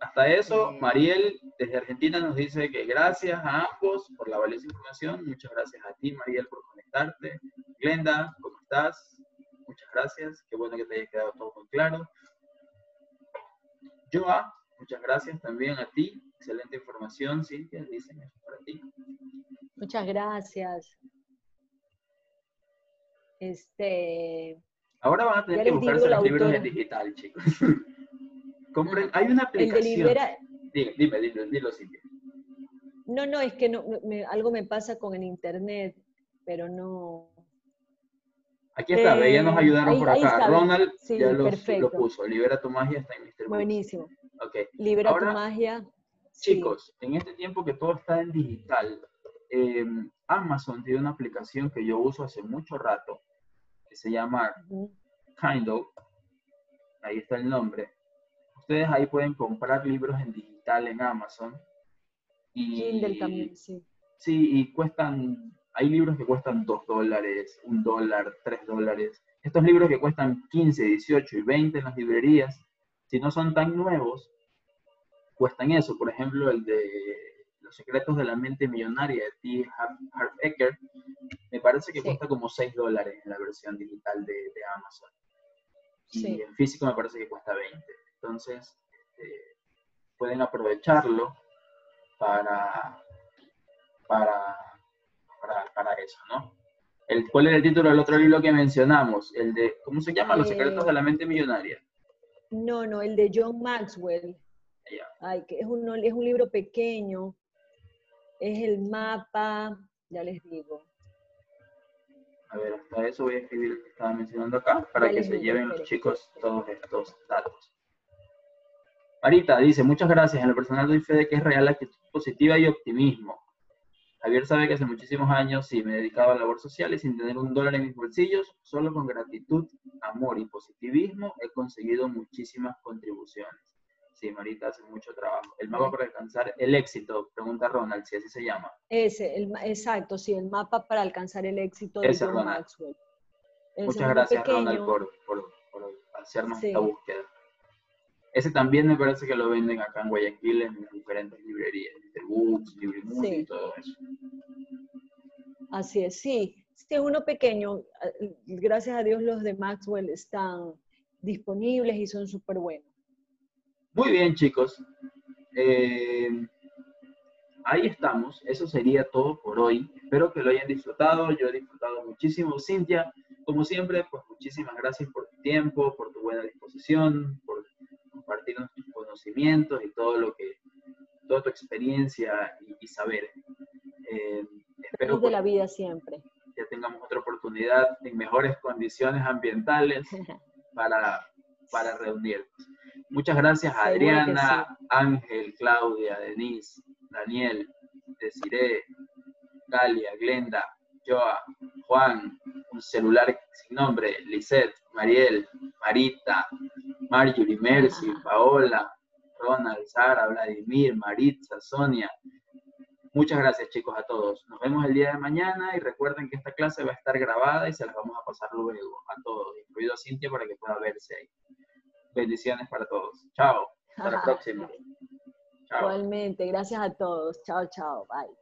Hasta eso, Mariel desde Argentina nos dice que gracias a ambos por la valiosa información. Muchas gracias a ti, Mariel, por conectarte. Glenda, ¿cómo estás? Muchas gracias. Qué bueno que te haya quedado todo muy claro. Joa, muchas gracias también a ti. Excelente información, Cintia, dicen eso para ti. Muchas gracias. Este, Ahora van a tener que buscarse los libros en digital, chicos. [LAUGHS] Compren, hay una aplicación. Dime, dime, dilo, dilo, No, no, es que no, algo me pasa con el internet, pero no. Aquí está, eh, ya nos ayudaron por acá. Ronald ya lo puso. Libera tu magia está en Mr. Buenísimo. Ok. Libera tu magia. Chicos, en este tiempo que todo está en digital, em, Amazon tiene una aplicación que yo uso hace mucho rato, que se llama Kindle. Ahí está el nombre. Ustedes ahí pueden comprar libros en digital en Amazon. Y, Kindle también, sí. Sí, y cuestan hay libros que cuestan 2 dólares, 1 dólar, 3 dólares. Estos libros que cuestan 15, 18 y 20 en las librerías, si no son tan nuevos, cuestan eso. Por ejemplo, el de Los secretos de la mente millonaria de T. Harv me parece que cuesta como 6 dólares en la versión digital de, Amazon. Y en físico me parece que cuesta 20. Entonces, este, pueden aprovecharlo para, para para, eso, ¿no? El, ¿Cuál es el título del otro libro que mencionamos? El de, ¿cómo se llama? Los secretos de la mente millonaria. No, no, el de John Maxwell. Ay, que es un, es un libro pequeño. Es el mapa, ya les digo. A ver, hasta eso voy a escribir lo que estaba mencionando acá para que se lleven los chicos todos estos datos. Marita dice, muchas gracias. En lo personal doy fe de que es real la actitud positiva y optimismo. Javier sabe que hace muchísimos años sí me dedicaba a labor social y sin tener un dólar en mis bolsillos, solo con gratitud, amor y positivismo he conseguido muchísimas contribuciones. Sí, Marita hace mucho trabajo. El mapa para alcanzar el éxito, pregunta Ronald, si así se llama. Ese, el, exacto, sí, el mapa para alcanzar el éxito de Ese, Maxwell. Muchas gracias, Ronald, por, hacernos esta búsqueda. Ese también me parece que lo venden acá en Guayaquil en diferentes librerías, de Books, Librimus y todo eso. Así es, sí. es uno pequeño, gracias a Dios los de Maxwell están disponibles y son súper buenos. Muy bien, chicos. Eh, ahí estamos. Eso sería todo por hoy. Espero que lo hayan disfrutado. Yo he disfrutado muchísimo. Cintia, como siempre, pues muchísimas gracias por tu tiempo, por tu buena disposición, por compartir nuestros conocimientos y todo lo que, toda tu experiencia y, saber. Eh, espero de la vida siempre. Que tengamos otra oportunidad en mejores condiciones ambientales [LAUGHS] para, para reunirnos. Muchas gracias a Adriana, Ángel, Claudia, Denise, Daniel, Desiree, Galia, Glenda, Joa, Juan, un celular sin nombre, Lisette, Mariel, Marita, Marjorie, Mercy, Paola, Ronald, Sara, Vladimir, Maritza, Sonia. Muchas gracias chicos a todos. Nos vemos el día de mañana y recuerden que esta clase va a estar grabada y se las vamos a pasar luego a todos, incluido a Cintia para que pueda verse ahí. Bendiciones para todos. Chao. Hasta la [LAUGHS] próxima. Igualmente. Gracias a todos. Chao, chao. Bye.